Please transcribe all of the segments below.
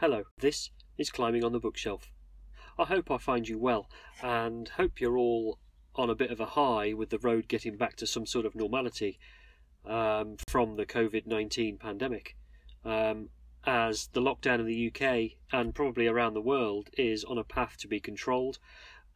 Hello, this is Climbing on the Bookshelf. I hope I find you well, and hope you're all on a bit of a high with the road getting back to some sort of normality um, from the COVID 19 pandemic. Um, as the lockdown in the UK and probably around the world is on a path to be controlled,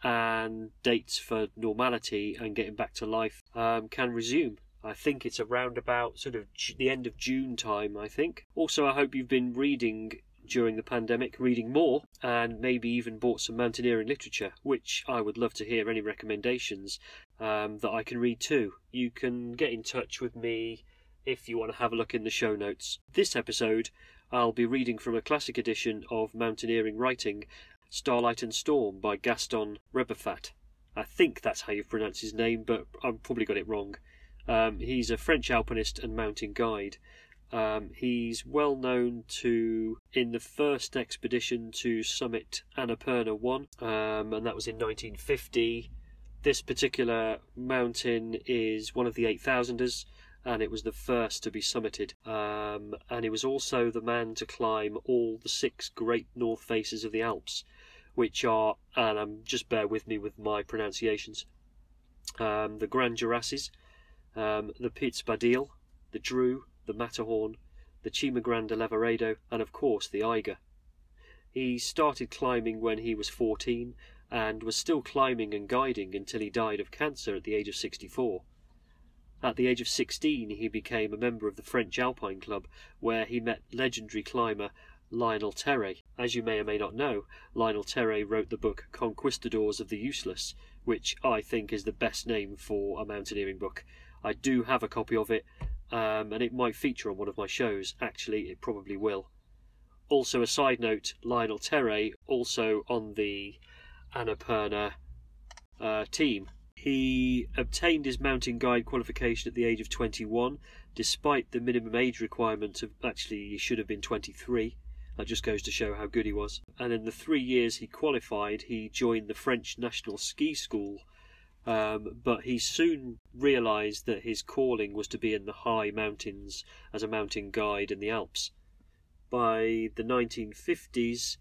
and dates for normality and getting back to life um, can resume. I think it's around about sort of the end of June time, I think. Also, I hope you've been reading during the pandemic, reading more, and maybe even bought some mountaineering literature, which I would love to hear any recommendations um, that I can read too. You can get in touch with me if you want to have a look in the show notes. This episode, I'll be reading from a classic edition of mountaineering writing, Starlight and Storm by Gaston Rébuffat. I think that's how you pronounce his name, but I've probably got it wrong. Um, he's a French alpinist and mountain guide, um, he's well known to in the first expedition to summit Annapurna 1, um, and that was in 1950. This particular mountain is one of the 8000ers, and it was the first to be summited. Um, and he was also the man to climb all the six great north faces of the Alps, which are, and um, just bear with me with my pronunciations, um, the Grand Jorasses, um, the Piz Badil, the Dru, the Matterhorn, the Cima Grande and of course the Eiger. He started climbing when he was 14 and was still climbing and guiding until he died of cancer at the age of 64. At the age of 16, he became a member of the French Alpine Club, where he met legendary climber Lionel Terray. As you may or may not know, Lionel Terray wrote the book Conquistadors of the Useless, which I think is the best name for a mountaineering book. I do have a copy of it, um, and it might feature on one of my shows. Actually, it probably will. Also, a side note Lionel Terray, also on the Annapurna uh, team. He obtained his mountain guide qualification at the age of 21, despite the minimum age requirement of actually he should have been 23. That just goes to show how good he was. And in the three years he qualified, he joined the French National Ski School um, but he soon realised that his calling was to be in the high mountains as a mountain guide in the Alps. By the 1950s,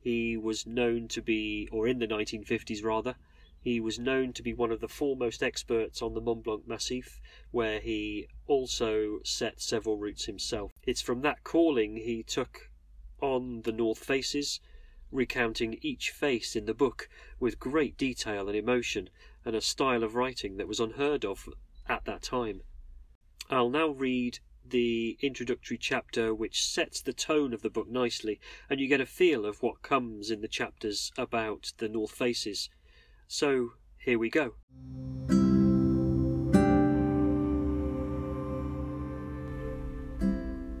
he was known to be, or in the 1950s rather, he was known to be one of the foremost experts on the Mont Blanc Massif, where he also set several routes himself. It's from that calling he took on the North Faces, recounting each face in the book with great detail and emotion, and a style of writing that was unheard of at that time. I'll now read the introductory chapter which sets the tone of the book nicely, and you get a feel of what comes in the chapters about the North Faces. So, here we go.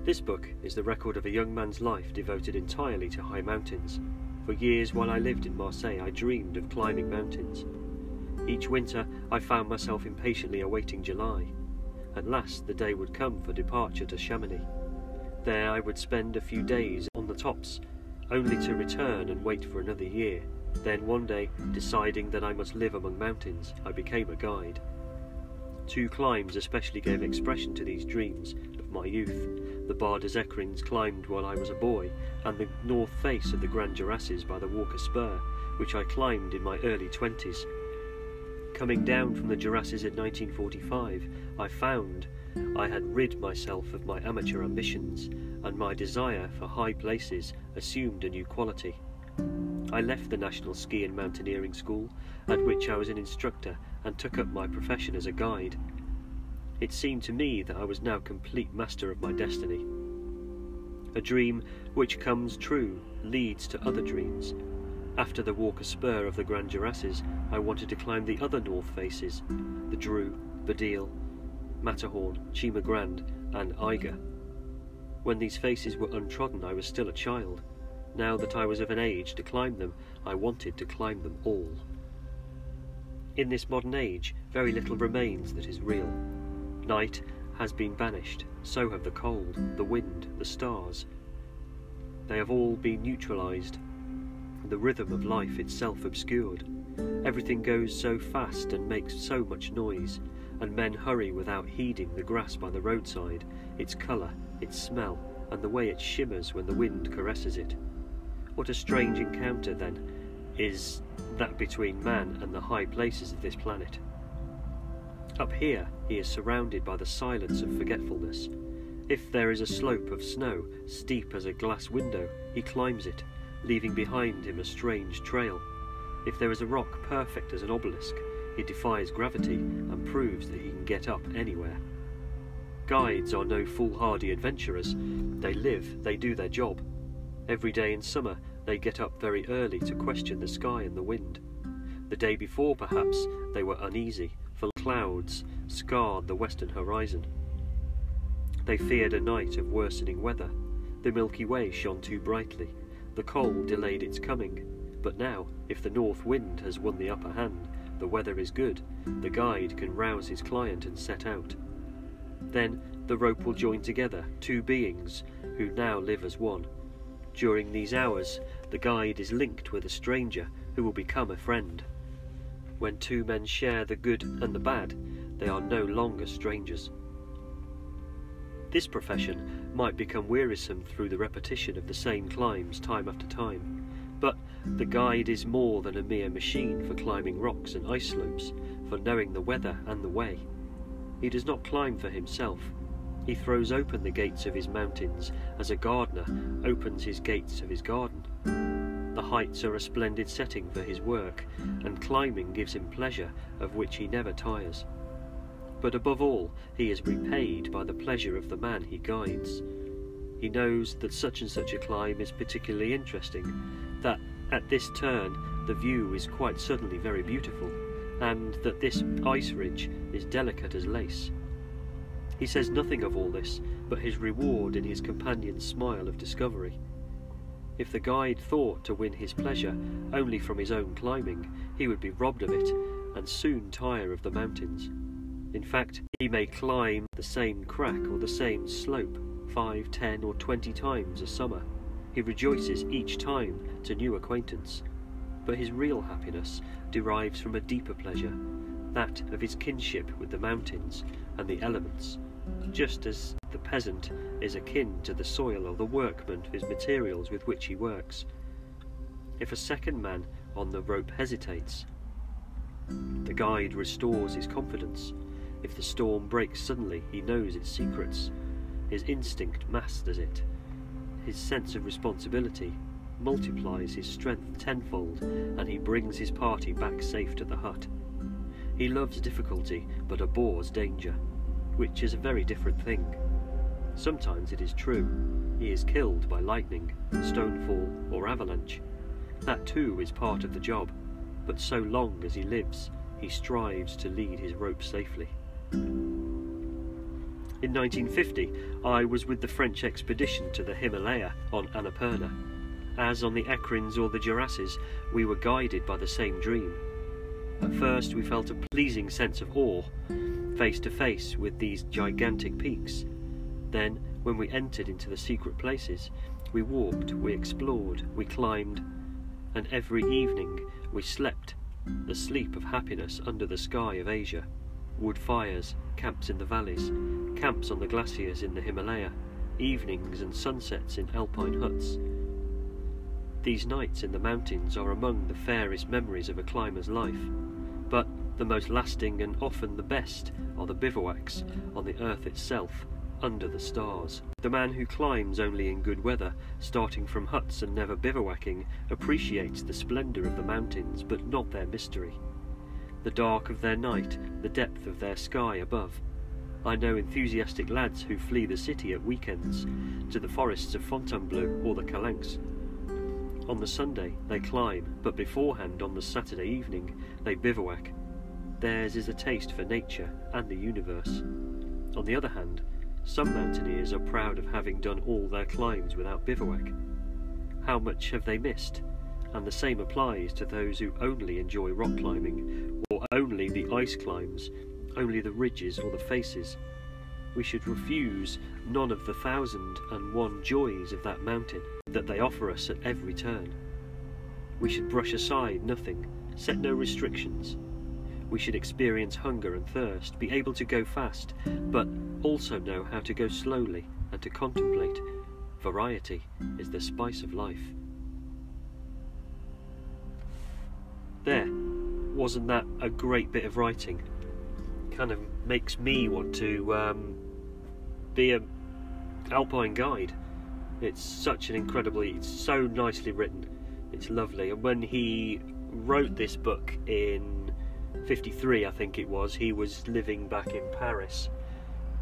This book is the record of a young man's life devoted entirely to high mountains. For years while I lived in Marseille, I dreamed of climbing mountains. Each winter I found myself impatiently awaiting July. At last the day would come for departure to Chamonix. There I would spend a few days on the tops, only to return and wait for another year. Then one day, deciding that I must live among mountains, I became a guide. Two climbs especially gave expression to these dreams of my youth. The Barre des climbed while I was a boy, and the north face of the Grand Jorasses by the Walker Spur, which I climbed in my early twenties. Coming down from the Jorasses in 1945, I found I had rid myself of my amateur ambitions, and my desire for high places assumed a new quality. I left the National Ski and Mountaineering School, at which I was an instructor, and took up my profession as a guide. It seemed to me that I was now complete master of my destiny. A dream which comes true leads to other dreams, after the Walker Spur of the Grand Jorasses, I wanted to climb the other north faces, the Dru, Badile, Matterhorn, Cima Grande, and Eiger. When these faces were untrodden, I was still a child. Now that I was of an age to climb them, I wanted to climb them all. In this modern age, very little remains that is real. Night has been banished, so have the cold, the wind, the stars. They have all been neutralized the rhythm of life itself obscured. Everything goes so fast and makes so much noise, and men hurry without heeding the grass by the roadside, its colour, its smell, and the way it shimmers when the wind caresses it. What a strange encounter, then, is that between man and the high places of this planet. Up here, he is surrounded by the silence of forgetfulness. If there is a slope of snow, steep as a glass window, he climbs it, leaving behind him a strange trail. If there is a rock perfect as an obelisk, he defies gravity and proves that he can get up anywhere. Guides are no foolhardy adventurers. They live, they do their job. Every day in summer, they get up very early to question the sky and the wind. The day before, perhaps, they were uneasy, for clouds scarred the western horizon. They feared a night of worsening weather. The Milky Way shone too brightly. The cold delayed its coming. But now, if the north wind has won the upper hand, the weather is good, the guide can rouse his client and set out. Then the rope will join together two beings who now live as one. During these hours, the guide is linked with a stranger who will become a friend. When two men share the good and the bad, they are no longer strangers. This profession might become wearisome through the repetition of the same climbs time after time, but the guide is more than a mere machine for climbing rocks and ice slopes, for knowing the weather and the way. He does not climb for himself. He throws open the gates of his mountains as a gardener opens his gates of his garden. The heights are a splendid setting for his work, and climbing gives him pleasure of which he never tires. But above all, he is repaid by the pleasure of the man he guides. He knows that such and such a climb is particularly interesting, that at this turn the view is quite suddenly very beautiful, and that this ice ridge is delicate as lace. He says nothing of all this, but his reward in his companion's smile of discovery. If the guide thought to win his pleasure only from his own climbing, he would be robbed of it, and soon tire of the mountains. In fact, he may climb the same crack or the same slope five, ten, or twenty times a summer. He rejoices each time to new acquaintance. But his real happiness derives from a deeper pleasure, that of his kinship with the mountains and the elements, just as the peasant is akin to the soil or the workman to his materials with which he works. If a second man on the rope hesitates, the guide restores his confidence. If the storm breaks suddenly, he knows its secrets. His instinct masters it. His sense of responsibility multiplies his strength tenfold, and he brings his party back safe to the hut. He loves difficulty, but abhors danger, which is a very different thing. Sometimes it is true, he is killed by lightning, stonefall, or avalanche. That too is part of the job, but so long as he lives, he strives to lead his rope safely. In 1950, I was with the French expedition to the Himalaya on Annapurna. As on the Écrins or the Jorasses, we were guided by the same dream. At first, we felt a pleasing sense of awe, face to face with these gigantic peaks. Then, when we entered into the secret places, we walked, we explored, we climbed, and every evening we slept the sleep of happiness under the sky of Asia. Wood fires, camps in the valleys, camps on the glaciers in the Himalaya, evenings and sunsets in alpine huts. These nights in the mountains are among the fairest memories of a climber's life, but the most lasting and often the best are the bivouacs on the earth itself, under the stars. The man who climbs only in good weather, starting from huts and never bivouacking, appreciates the splendour of the mountains, but not their mystery. The dark of their night, the depth of their sky above. I know enthusiastic lads who flee the city at weekends to the forests of Fontainebleau or the Calanques. On the Sunday they climb, but beforehand on the Saturday evening they bivouac. Theirs is a taste for nature and the universe. On the other hand, some mountaineers are proud of having done all their climbs without bivouac. How much have they missed? And the same applies to those who only enjoy rock climbing, or only the ice climbs, only the ridges or the faces. We should refuse none of the thousand and one joys of that mountain that they offer us at every turn. We should brush aside nothing, set no restrictions, we should experience hunger and thirst, be able to go fast, but also know how to go slowly and to contemplate. Variety is the spice of life. There, wasn't that a great bit of writing? Kind of makes me want to um, be a alpine guide. It's such an incredibly, it's so nicely written. It's lovely. And when he wrote this book in 53, I think it was, he was living back in Paris.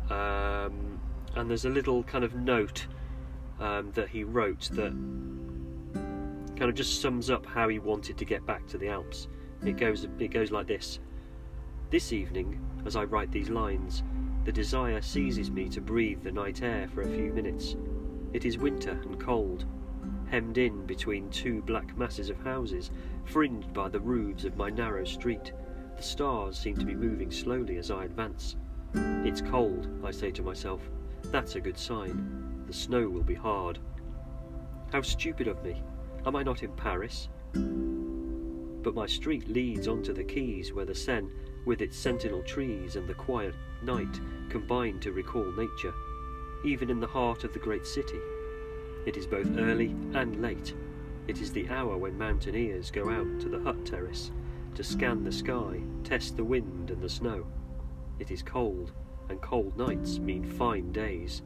Um, and there's a little kind of note um, that he wrote that kind of just sums up how he wanted to get back to the Alps. It goes it goes like this. This evening, as I write these lines, the desire seizes me to breathe the night air for a few minutes. It is winter and cold, hemmed in between two black masses of houses, fringed by the roofs of my narrow street. The stars seem to be moving slowly as I advance. It's cold, I say to myself. That's a good sign. The snow will be hard. How stupid of me. Am I not in Paris? But my street leads onto the quays where the Seine, with its sentinel trees and the quiet night, combine to recall nature, even in the heart of the great city. It is both early and late. It is the hour when mountaineers go out to the hut terrace to scan the sky, test the wind and the snow. It is cold, and cold nights mean fine days.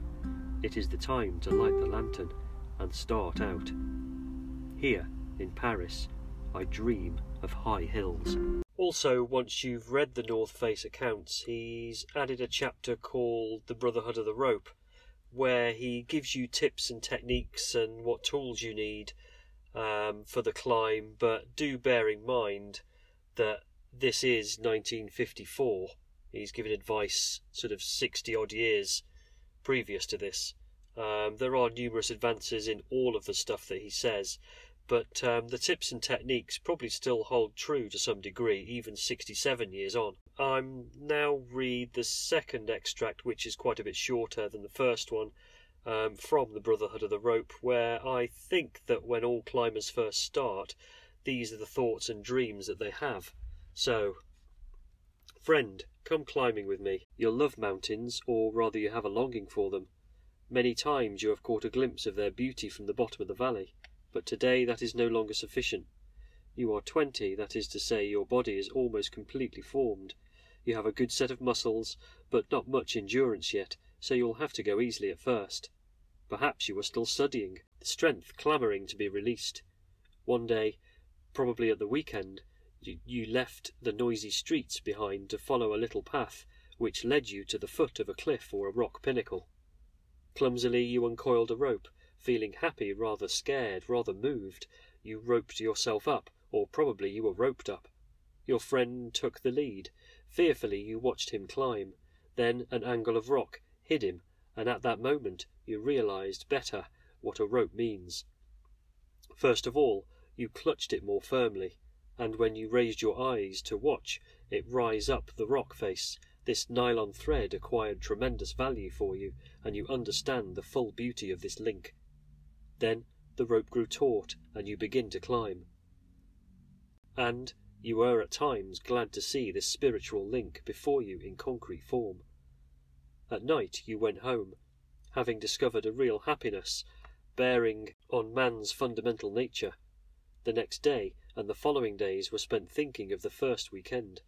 It is the time to light the lantern and start out. Here, in Paris, I dream of high hills. Also, once you've read the North Face accounts, he's added a chapter called The Brotherhood of the Rope, where he gives you tips and techniques and what tools you need um, for the climb. But do bear in mind that this is 1954. He's given advice sort of 60 odd years previous to this. Um, there are numerous advances in all of the stuff that he says, but um, the tips and techniques probably still hold true to some degree, even 67 years on. I'm now read the second extract, which is quite a bit shorter than the first one, um, from the Brotherhood of the Rope, where I think that when all climbers first start, these are the thoughts and dreams that they have. So, friend, come climbing with me. You'll love mountains, or rather you have a longing for them. Many times you have caught a glimpse of their beauty from the bottom of the valley. But today that is no longer sufficient. You are twenty, that is to say, your body is almost completely formed. You have a good set of muscles, but not much endurance yet, so you'll have to go easily at first. Perhaps you are still studying, the strength clamouring to be released. One day, probably at the weekend, you, you left the noisy streets behind to follow a little path which led you to the foot of a cliff or a rock pinnacle. Clumsily you uncoiled a rope, Feeling happy, rather scared, rather moved, you roped yourself up, or probably you were roped up. Your friend took the lead. Fearfully you watched him climb. Then an angle of rock hid him, and at that moment you realized better what a rope means. First of all, you clutched it more firmly, and when you raised your eyes to watch it rise up the rock face, this nylon thread acquired tremendous value for you, and you understand the full beauty of this link. Then the rope grew taut, and you begin to climb. And you were at times glad to see this spiritual link before you in concrete form. At night you went home, having discovered a real happiness bearing on man's fundamental nature. The next day and the following days were spent thinking of the first weekend.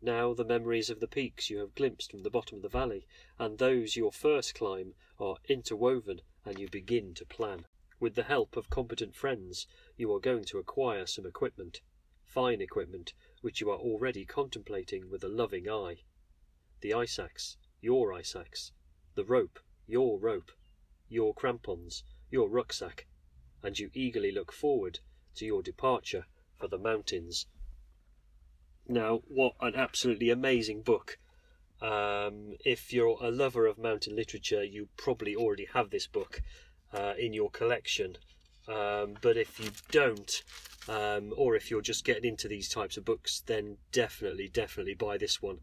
Now the memories of the peaks you have glimpsed from the bottom of the valley and those your first climb are interwoven and you begin to plan. With the help of competent friends, you are going to acquire some equipment, fine equipment, which you are already contemplating with a loving eye. The ice axe, your ice axe, the rope, your rope, your crampons, your rucksack, and you eagerly look forward to your departure for the mountains. Now, what an absolutely amazing book! Um, if you're a lover of mountain literature, you probably already have this book uh, in your collection. Um, but if you don't, um, or if you're just getting into these types of books, then definitely, definitely buy this one.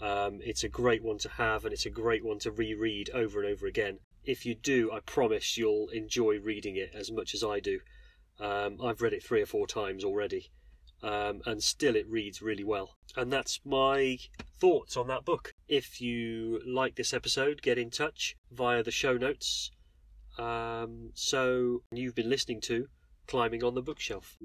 Um, it's a great one to have, and it's a great one to reread over and over again. If you do, I promise you'll enjoy reading it as much as I do. Um, I've read it three or four times already, um, and still it reads really well. And that's my thoughts on that book. If you like this episode, get in touch via the show notes. Um, so you've been listening to Climbing on the Bookshelf.